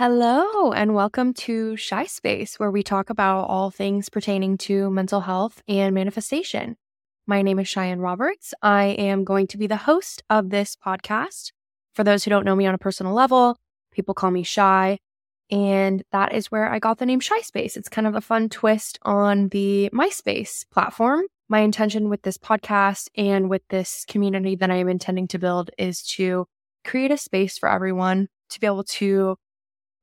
Hello, and welcome to Shy Space, where we talk about all things pertaining to mental health and manifestation. My name is Cheyenne Roberts. I am going to be the host of this podcast. For those who don't know me on a personal level, people call me Shy, and that is where I got the name Shy Space. It's kind of a fun twist on the MySpace platform. My intention with this podcast and with this community that I am intending to build is to create a space for everyone to be able to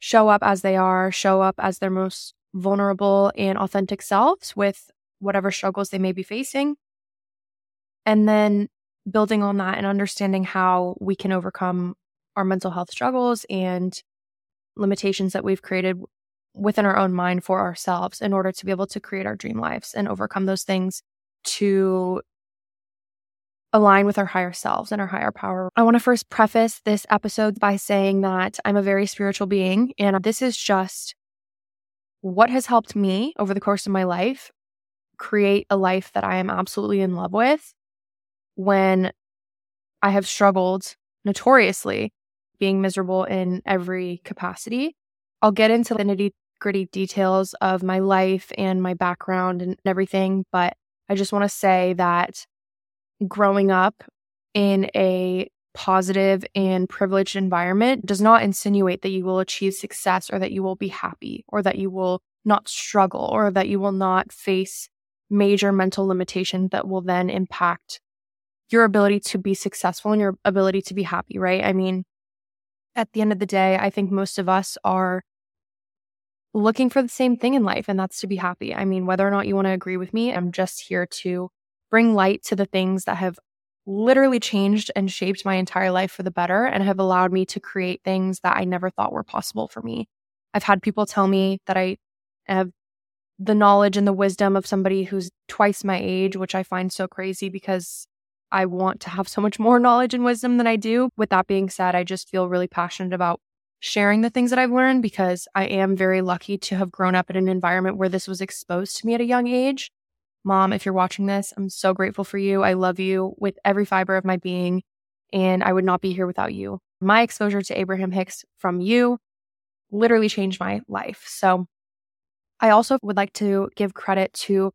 show up as they are, show up as their most vulnerable and authentic selves with whatever struggles they may be facing. And then building on that and understanding how we can overcome our mental health struggles and limitations that we've created within our own mind for ourselves in order to be able to create our dream lives and overcome those things to align with our higher selves and our higher power. I want to first preface this episode by saying that I'm a very spiritual being, and this is just what has helped me over the course of my life create a life that I am absolutely in love with when I have struggled notoriously being miserable in every capacity. I'll get into the nitty gritty details of my life and my background and everything, but I just want to say that growing up in a positive and privileged environment does not insinuate that you will achieve success or that you will be happy or that you will not struggle or that you will not face major mental limitations that will then impact your ability to be successful and your ability to be happy, right? I mean, at the end of the day, I think most of us are looking for the same thing in life, and that's to be happy. I mean, whether or not you want to agree with me, I'm just here to bring light to the things that have literally changed and shaped my entire life for the better and have allowed me to create things that I never thought were possible for me. I've had people tell me that I have the knowledge and the wisdom of somebody who's twice my age, which I find so crazy because I want to have so much more knowledge and wisdom than I do. With that being said, I just feel really passionate about sharing the things that I've learned because I am very lucky to have grown up in an environment where this was exposed to me at a young age. Mom, if you're watching this, I'm so grateful for you. I love you with every fiber of my being, and I would not be here without you. My exposure to Abraham Hicks from you literally changed my life. So, I also would like to give credit to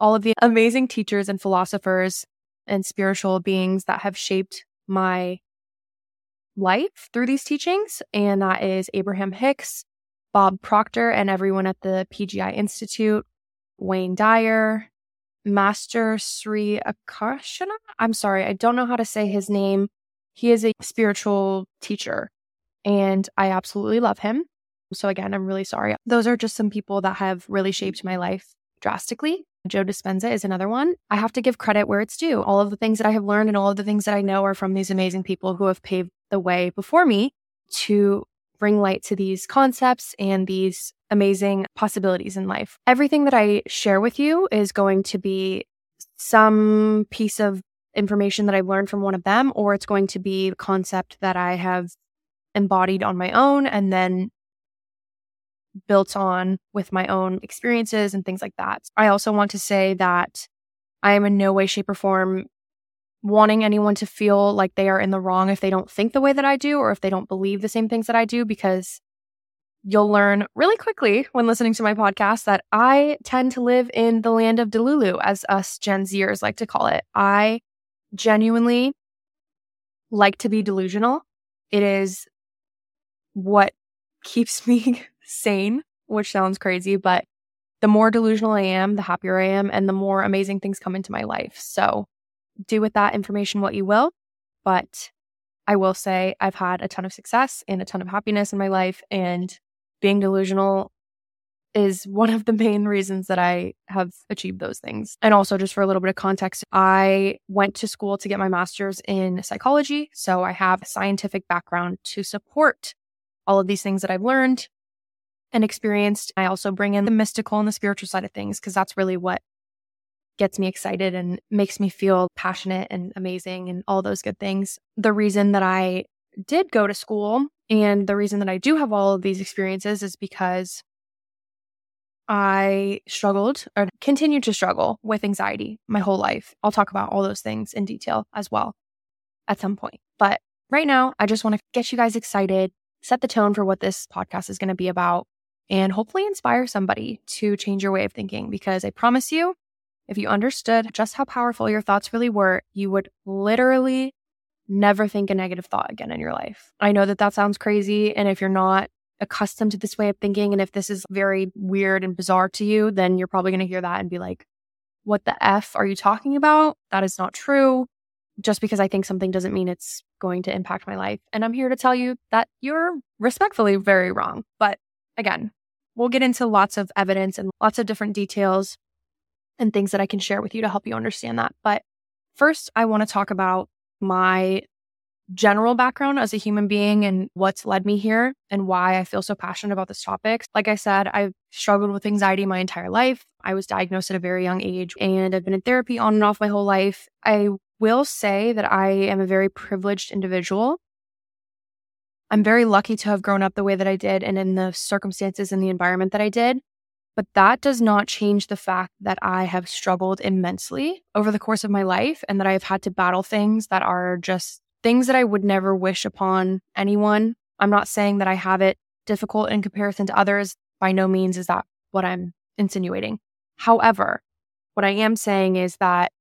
all of the amazing teachers and philosophers and spiritual beings that have shaped my life through these teachings. And that is Abraham Hicks, Bob Proctor, and everyone at the PGI Institute, Wayne Dyer, Master Sri Akarshana. I'm sorry, I don't know how to say his name. He is a spiritual teacher and I absolutely love him. So, again, I'm really sorry. Those are just some people that have really shaped my life drastically. Joe Dispenza is another one. I have to give credit where it's due. All of the things that I have learned and all of the things that I know are from these amazing people who have paved the way before me to bring light to these concepts and these amazing possibilities in life. Everything that I share with you is going to be some piece of information that I've learned from one of them, or it's going to be a concept that I have embodied on my own and then built on with my own experiences and things like that. I also want to say that I am in no way, shape, or form wanting anyone to feel like they are in the wrong if they don't think the way that I do or if they don't believe the same things that I do, because you'll learn really quickly when listening to my podcast that I tend to live in the land of Delulu, as us Gen Zers like to call it. I genuinely like to be delusional. It is what keeps me sane, which sounds crazy, but the more delusional I am, the happier I am, and the more amazing things come into my life. So do with that information what you will. But I will say I've had a ton of success and a ton of happiness in my life. And being delusional is one of the main reasons that I have achieved those things. And also, just for a little bit of context, I went to school to get my master's in psychology. So I have a scientific background to support all of these things that I've learned and experienced. I also bring in the mystical and the spiritual side of things because that's really what gets me excited and makes me feel passionate and amazing and all those good things. The reason that I did go to school and the reason that I do have all of these experiences is because I struggled or continued to struggle with anxiety my whole life. I'll talk about all those things in detail as well at some point. But right now, I just want to get you guys excited set the tone for what this podcast is going to be about and hopefully inspire somebody to change your way of thinking. Because I promise you, if you understood just how powerful your thoughts really were, you would literally never think a negative thought again in your life. I know that that sounds crazy. And if you're not accustomed to this way of thinking, and if this is very weird and bizarre to you, then you're probably going to hear that and be like, what the F are you talking about? That is not true. Just because I think something doesn't mean it's going to impact my life. And I'm here to tell you that you're respectfully very wrong. But again, we'll get into lots of evidence and lots of different details and things that I can share with you to help you understand that. But first, I want to talk about my general background as a human being and what's led me here and why I feel so passionate about this topic. Like I said, I've struggled with anxiety my entire life. I was diagnosed at a very young age and I've been in therapy on and off my whole life. I will say that I am a very privileged individual. I'm very lucky to have grown up the way that I did and in the circumstances and the environment that I did. But that does not change the fact that I have struggled immensely over the course of my life and that I have had to battle things that are just things that I would never wish upon anyone. I'm not saying that I have it difficult in comparison to others. By no means is that what I'm insinuating. However, what I am saying is that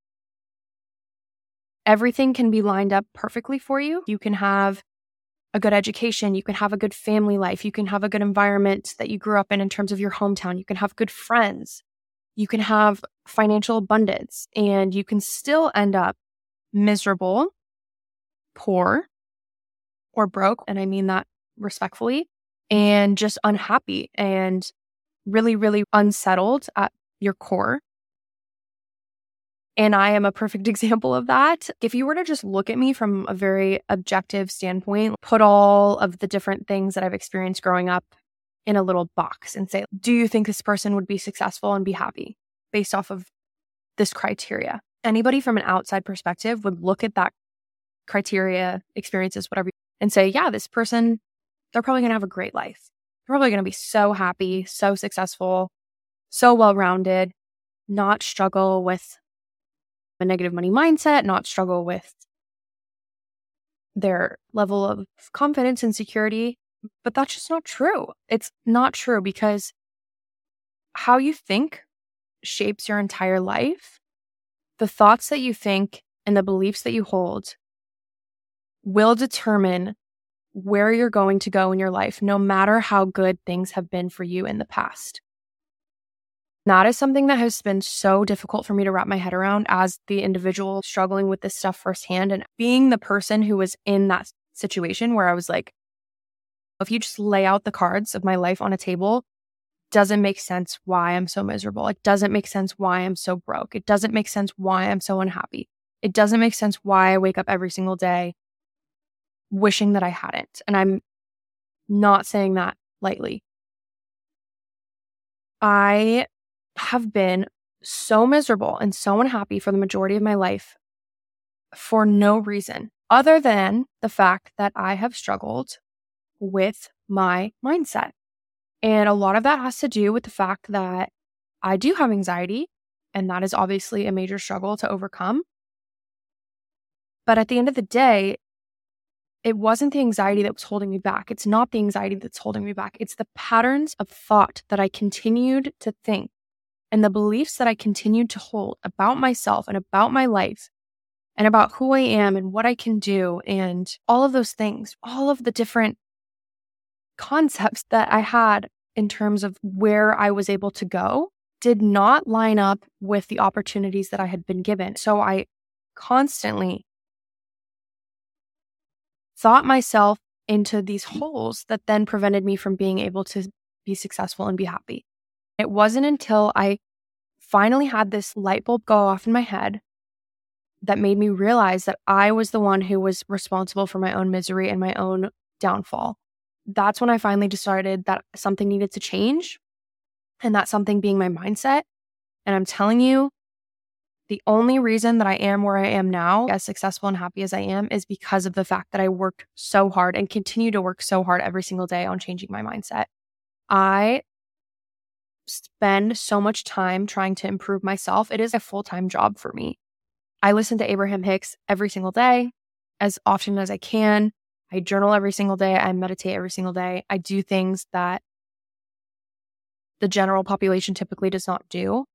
everything can be lined up perfectly for you. You can have a good education, you can have a good family life, you can have a good environment that you grew up in in terms of your hometown, you can have good friends, you can have financial abundance, and you can still end up miserable, poor, or broke. And I mean that respectfully, and just unhappy and really, really unsettled at your core. And I am a perfect example of that. If you were to just look at me from a very objective standpoint, put all of the different things that I've experienced growing up in a little box and say, do you think this person would be successful and be happy based off of this criteria? Anybody from an outside perspective would look at that criteria, experiences, whatever, and say, yeah, this person, they're probably going to have a great life. They're probably going to be so happy, so successful, so well rounded, not struggle with a negative money mindset, not struggle with their level of confidence and security. But that's just not true. It's not true because how you think shapes your entire life. The thoughts that you think and the beliefs that you hold will determine where you're going to go in your life, no matter how good things have been for you in the past. That is something that has been so difficult for me to wrap my head around as the individual struggling with this stuff firsthand and being the person who was in that situation where I was like, if you just lay out the cards of my life on a table, doesn't make sense why I'm so miserable. It doesn't make sense why I'm so broke. It doesn't make sense why I'm so unhappy. It doesn't make sense why I wake up every single day wishing that I hadn't. And I'm not saying that lightly. I have been so miserable and so unhappy for the majority of my life for no reason other than the fact that I have struggled with my mindset. And a lot of that has to do with the fact that I do have anxiety, and that is obviously a major struggle to overcome. But at the end of the day, it wasn't the anxiety that was holding me back. It's not the anxiety that's holding me back. It's the patterns of thought that I continued to think and the beliefs that I continued to hold about myself and about my life and about who I am and what I can do and all of those things, all of the different concepts that I had in terms of where I was able to go did not line up with the opportunities that I had been given. So I constantly thought myself into these holes that then prevented me from being able to be successful and be happy. It wasn't until I finally had this light bulb go off in my head that made me realize that I was the one who was responsible for my own misery and my own downfall. That's when I finally decided that something needed to change and that something being my mindset. And I'm telling you, the only reason that I am where I am now, as successful and happy as I am, is because of the fact that I worked so hard and continue to work so hard every single day on changing my mindset. I spend so much time trying to improve myself. It is a full time job for me. I listen to Abraham Hicks every single day, as often as I can. I journal every single day. I meditate every single day. I do things that the general population typically does not do.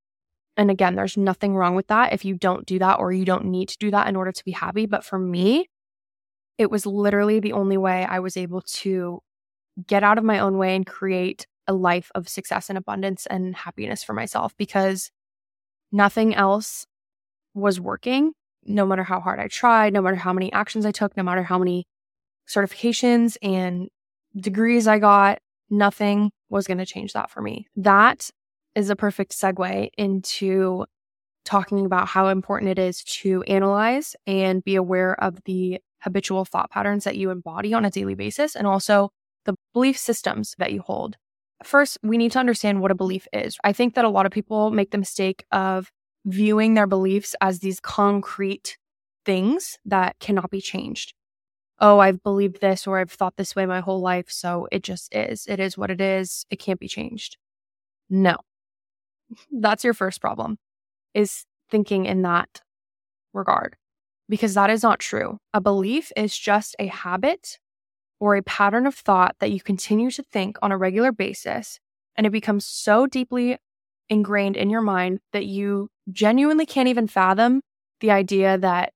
And again, there's nothing wrong with that if you don't do that or you don't need to do that in order to be happy. But for me, it was literally the only way I was able to get out of my own way and create a life of success and abundance and happiness for myself because nothing else was working. No matter how hard I tried, no matter how many actions I took, no matter how many certifications and degrees I got, nothing was going to change that for me. That is a perfect segue into talking about how important it is to analyze and be aware of the habitual thought patterns that you embody on a daily basis and also the belief systems that you hold. First, we need to understand what a belief is. I think that a lot of people make the mistake of viewing their beliefs as these concrete things that cannot be changed. Oh, I've believed this or I've thought this way my whole life, so it just is. It is what it is. It can't be changed. No. That's your first problem is thinking in that regard because that is not true. A belief is just a habit or a pattern of thought that you continue to think on a regular basis, and it becomes so deeply ingrained in your mind that you genuinely can't even fathom the idea that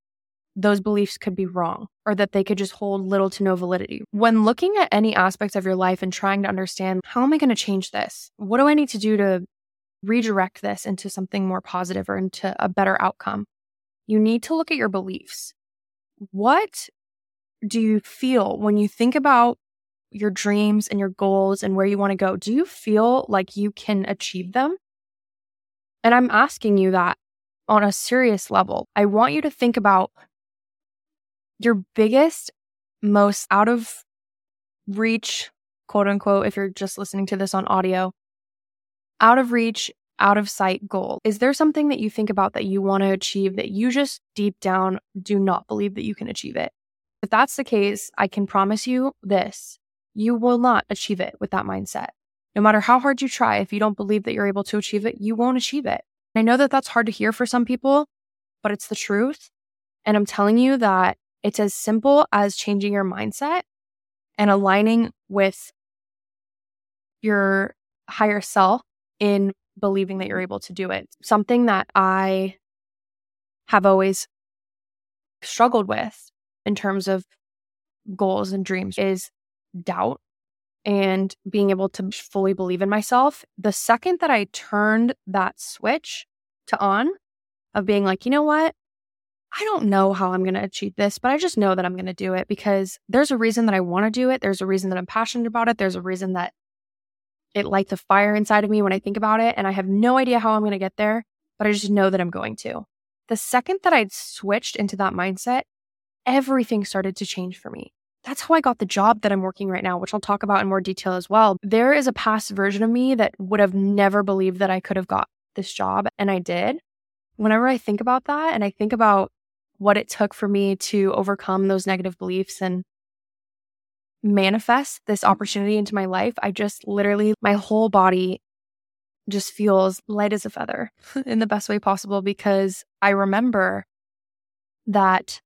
those beliefs could be wrong or that they could just hold little to no validity. When looking at any aspects of your life and trying to understand how am I going to change this? What do I need to do to redirect this into something more positive or into a better outcome? You need to look at your beliefs. What do you feel when you think about your dreams and your goals and where you want to go? Do you feel like you can achieve them? And I'm asking you that on a serious level. I want you to think about your biggest, most out of reach, quote unquote, if you're just listening to this on audio, out of reach, out of sight goal. Is there something that you think about that you want to achieve that you just deep down do not believe that you can achieve it? If that's the case, I can promise you this you will not achieve it with that mindset. No matter how hard you try, if you don't believe that you're able to achieve it, you won't achieve it. I know that that's hard to hear for some people, but it's the truth. And I'm telling you that it's as simple as changing your mindset and aligning with your higher self in believing that you're able to do it. Something that I have always struggled with in terms of goals and dreams is doubt and being able to fully believe in myself. The second that I turned that switch to on of being like, you know what? I don't know how I'm going to achieve this, but I just know that I'm going to do it because there's a reason that I want to do it. There's a reason that I'm passionate about it. There's a reason that it lights a fire inside of me when I think about it. And I have no idea how I'm going to get there, but I just know that I'm going to. The second that I'd switched into that mindset, everything started to change for me that's how I got the job that I'm working right now, which I'll talk about in more detail as well. There is a past version of me that would have never believed that I could have got this job, and I did. Whenever I think about that and I think about what it took for me to overcome those negative beliefs and manifest this opportunity into my life, I just literally, my whole body just feels light as a feather in the best way possible because I remember that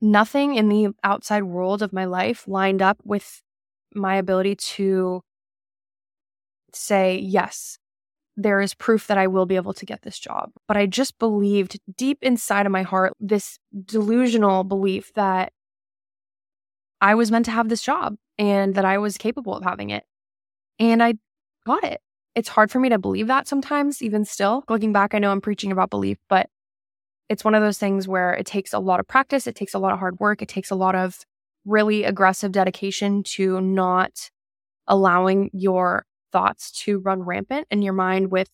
nothing in the outside world of my life lined up with my ability to say, yes, there is proof that I will be able to get this job. But I just believed deep inside of my heart this delusional belief that I was meant to have this job and that I was capable of having it. And I got it. It's hard for me to believe that sometimes, even still. Looking back, I know I'm preaching about belief, but it's one of those things where it takes a lot of practice, it takes a lot of hard work, it takes a lot of really aggressive dedication to not allowing your thoughts to run rampant in your mind with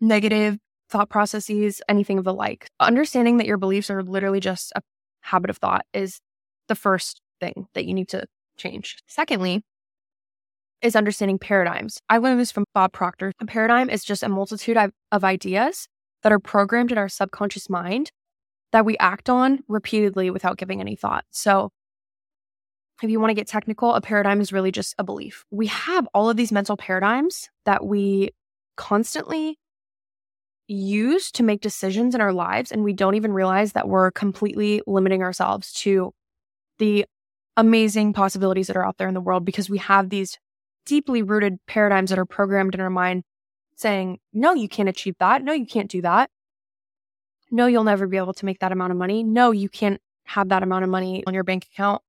negative thought processes, anything of the like. Understanding that your beliefs are literally just a habit of thought is the first thing that you need to change. Secondly, is understanding paradigms. I learned this from Bob Proctor. A paradigm is just a multitude of, ideas that are programmed in our subconscious mind that we act on repeatedly without giving any thought. So, if you want to get technical, a paradigm is really just a belief. We have all of these mental paradigms that we constantly use to make decisions in our lives. And we don't even realize that we're completely limiting ourselves to the amazing possibilities that are out there in the world because we have these deeply rooted paradigms that are programmed in our mind saying, no, you can't achieve that. No, you can't do that. No, you'll never be able to make that amount of money. No, you can't have that amount of money on your bank account.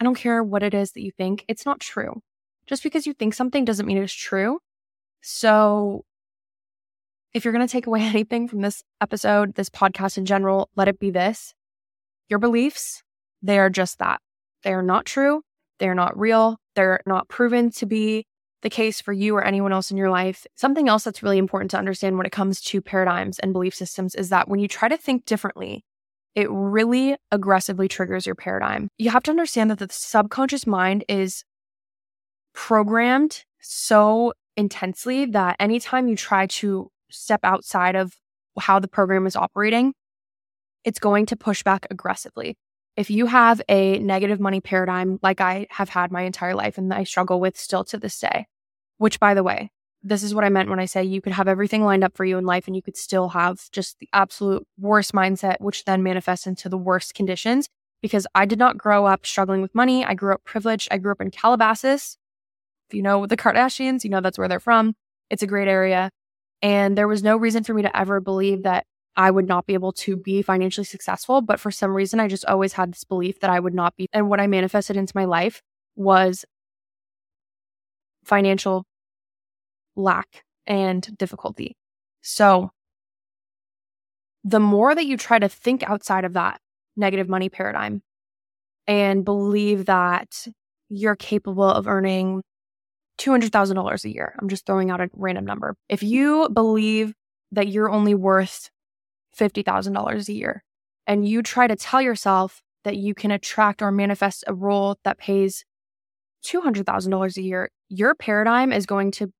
I don't care what it is that you think, it's not true. Just because you think something doesn't mean it's true. So, if you're going to take away anything from this episode, this podcast in general, let it be this your beliefs, they are just that. They are not true. They're not real. They're not proven to be the case for you or anyone else in your life. Something else that's really important to understand when it comes to paradigms and belief systems is that when you try to think differently, it really aggressively triggers your paradigm. You have to understand that the subconscious mind is programmed so intensely that anytime you try to step outside of how the program is operating, it's going to push back aggressively. If you have a negative money paradigm, like I have had my entire life and I struggle with still to this day, which by the way, this is what I meant when I say you could have everything lined up for you in life and you could still have just the absolute worst mindset, which then manifests into the worst conditions. Because I did not grow up struggling with money. I grew up privileged. I grew up in Calabasas. If you know the Kardashians, you know that's where they're from. It's a great area. And there was no reason for me to ever believe that I would not be able to be financially successful. But for some reason, I just always had this belief that I would not be. And what I manifested into my life was financial lack and difficulty. So, the more that you try to think outside of that negative money paradigm and believe that you're capable of earning $200,000 a year, I'm just throwing out a random number. If you believe that you're only worth $50,000 a year and you try to tell yourself that you can attract or manifest a role that pays $200,000 a year, your paradigm is going to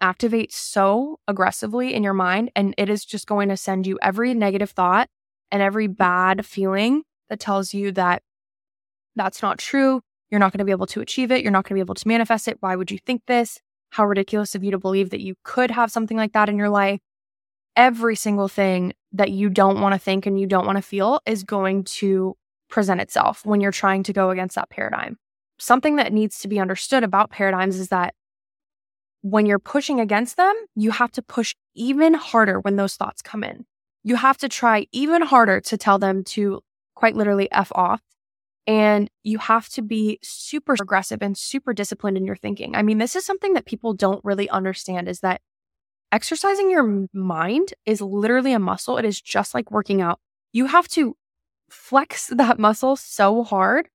activate so aggressively in your mind. And it is just going to send you every negative thought and every bad feeling that tells you that that's not true. You're not going to be able to achieve it. You're not going to be able to manifest it. Why would you think this? How ridiculous of you to believe that you could have something like that in your life. Every single thing that you don't want to think and you don't want to feel is going to present itself when you're trying to go against that paradigm. Something that needs to be understood about paradigms is that when you're pushing against them, you have to push even harder when those thoughts come in. You have to try even harder to tell them to quite literally F off. And you have to be super aggressive and super disciplined in your thinking. I mean, this is something that people don't really understand is that exercising your mind is literally a muscle. It is just like working out. You have to flex that muscle so hard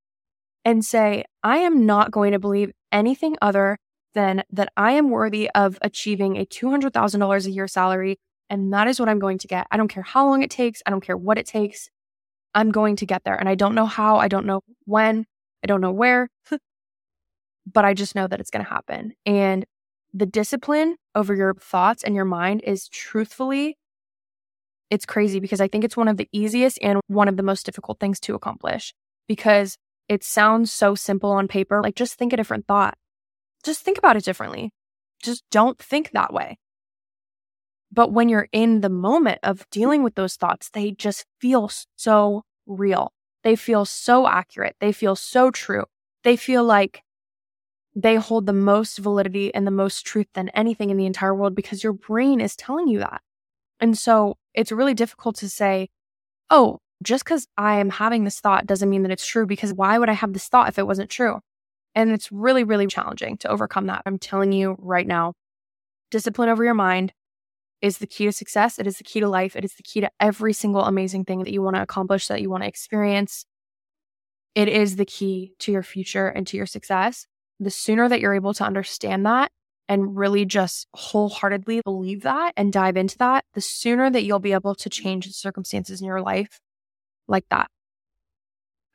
and say, I am not going to believe anything other then that I am worthy of achieving a $200,000 a year salary. And that is what I'm going to get. I don't care how long it takes. I don't care what it takes. I'm going to get there. And I don't know how. I don't know when. I don't know where. but I just know that it's going to happen. And the discipline over your thoughts and your mind is truthfully, it's crazy because I think it's one of the easiest and one of the most difficult things to accomplish because it sounds so simple on paper. Like just think a different thought just think about it differently. Just don't think that way. But when you're in the moment of dealing with those thoughts, they just feel so real. They feel so accurate. They feel so true. They feel like they hold the most validity and the most truth than anything in the entire world because your brain is telling you that. And so it's really difficult to say, oh, just because I am having this thought doesn't mean that it's true because why would I have this thought if it wasn't true? And it's really, really challenging to overcome that. I'm telling you right now, discipline over your mind is the key to success. It is the key to life. It is the key to every single amazing thing that you want to accomplish, that you want to experience. It is the key to your future and to your success. The sooner that you're able to understand that and really just wholeheartedly believe that and dive into that, the sooner that you'll be able to change the circumstances in your life like that.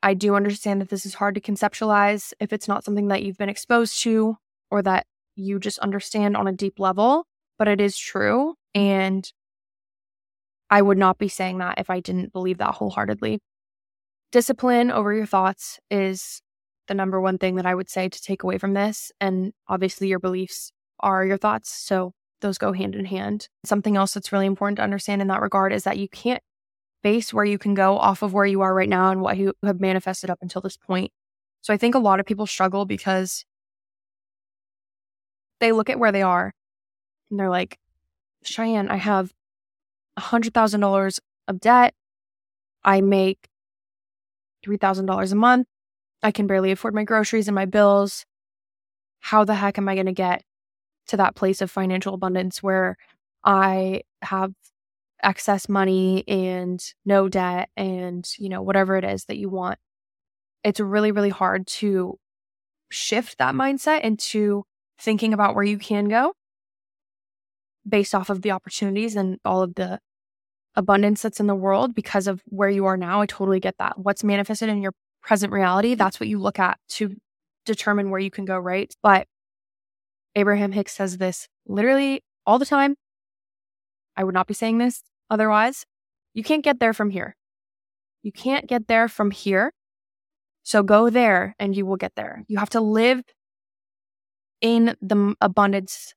I do understand that this is hard to conceptualize if it's not something that you've been exposed to or that you just understand on a deep level, but it is true. And I would not be saying that if I didn't believe that wholeheartedly. Discipline over your thoughts is the number one thing that I would say to take away from this. And obviously, your beliefs are your thoughts. So those go hand in hand. Something else that's really important to understand in that regard is that you can't base where you can go off of where you are right now and what you have manifested up until this point. So I think a lot of people struggle because they look at where they are and they're like, Cheyenne, I have $100,000 of debt. I make $3,000 a month. I can barely afford my groceries and my bills. How the heck am I going to get to that place of financial abundance where I have excess money and no debt and, you know, whatever it is that you want? It's really, really hard to shift that mindset into thinking about where you can go based off of the opportunities and all of the abundance that's in the world because of where you are now. I totally get that. What's manifested in your present reality, that's what you look at to determine where you can go, right? But Abraham Hicks says this literally all the time. I would not be saying this otherwise. You can't get there from here. You can't get there from here. So go there and you will get there. You have to live in the abundance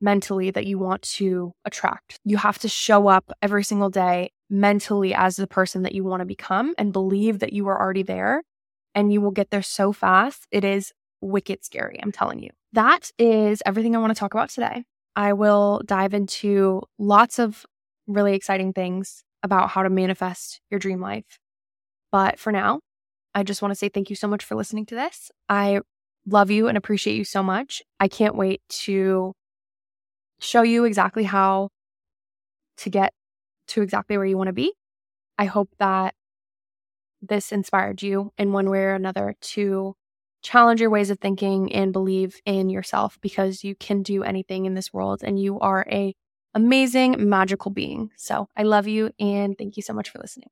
mentally that you want to attract. You have to show up every single day mentally as the person that you want to become and believe that you are already there and you will get there so fast. It is wicked scary, I'm telling you. That is everything I want to talk about today. I will dive into lots of really exciting things about how to manifest your dream life. But for now, I just want to say thank you so much for listening to this. I love you and appreciate you so much. I can't wait to show you exactly how to get to exactly where you want to be. I hope that this inspired you in one way or another to challenge your ways of thinking and believe in yourself because you can do anything in this world and you are a amazing magical being. So, I love you and thank you so much for listening.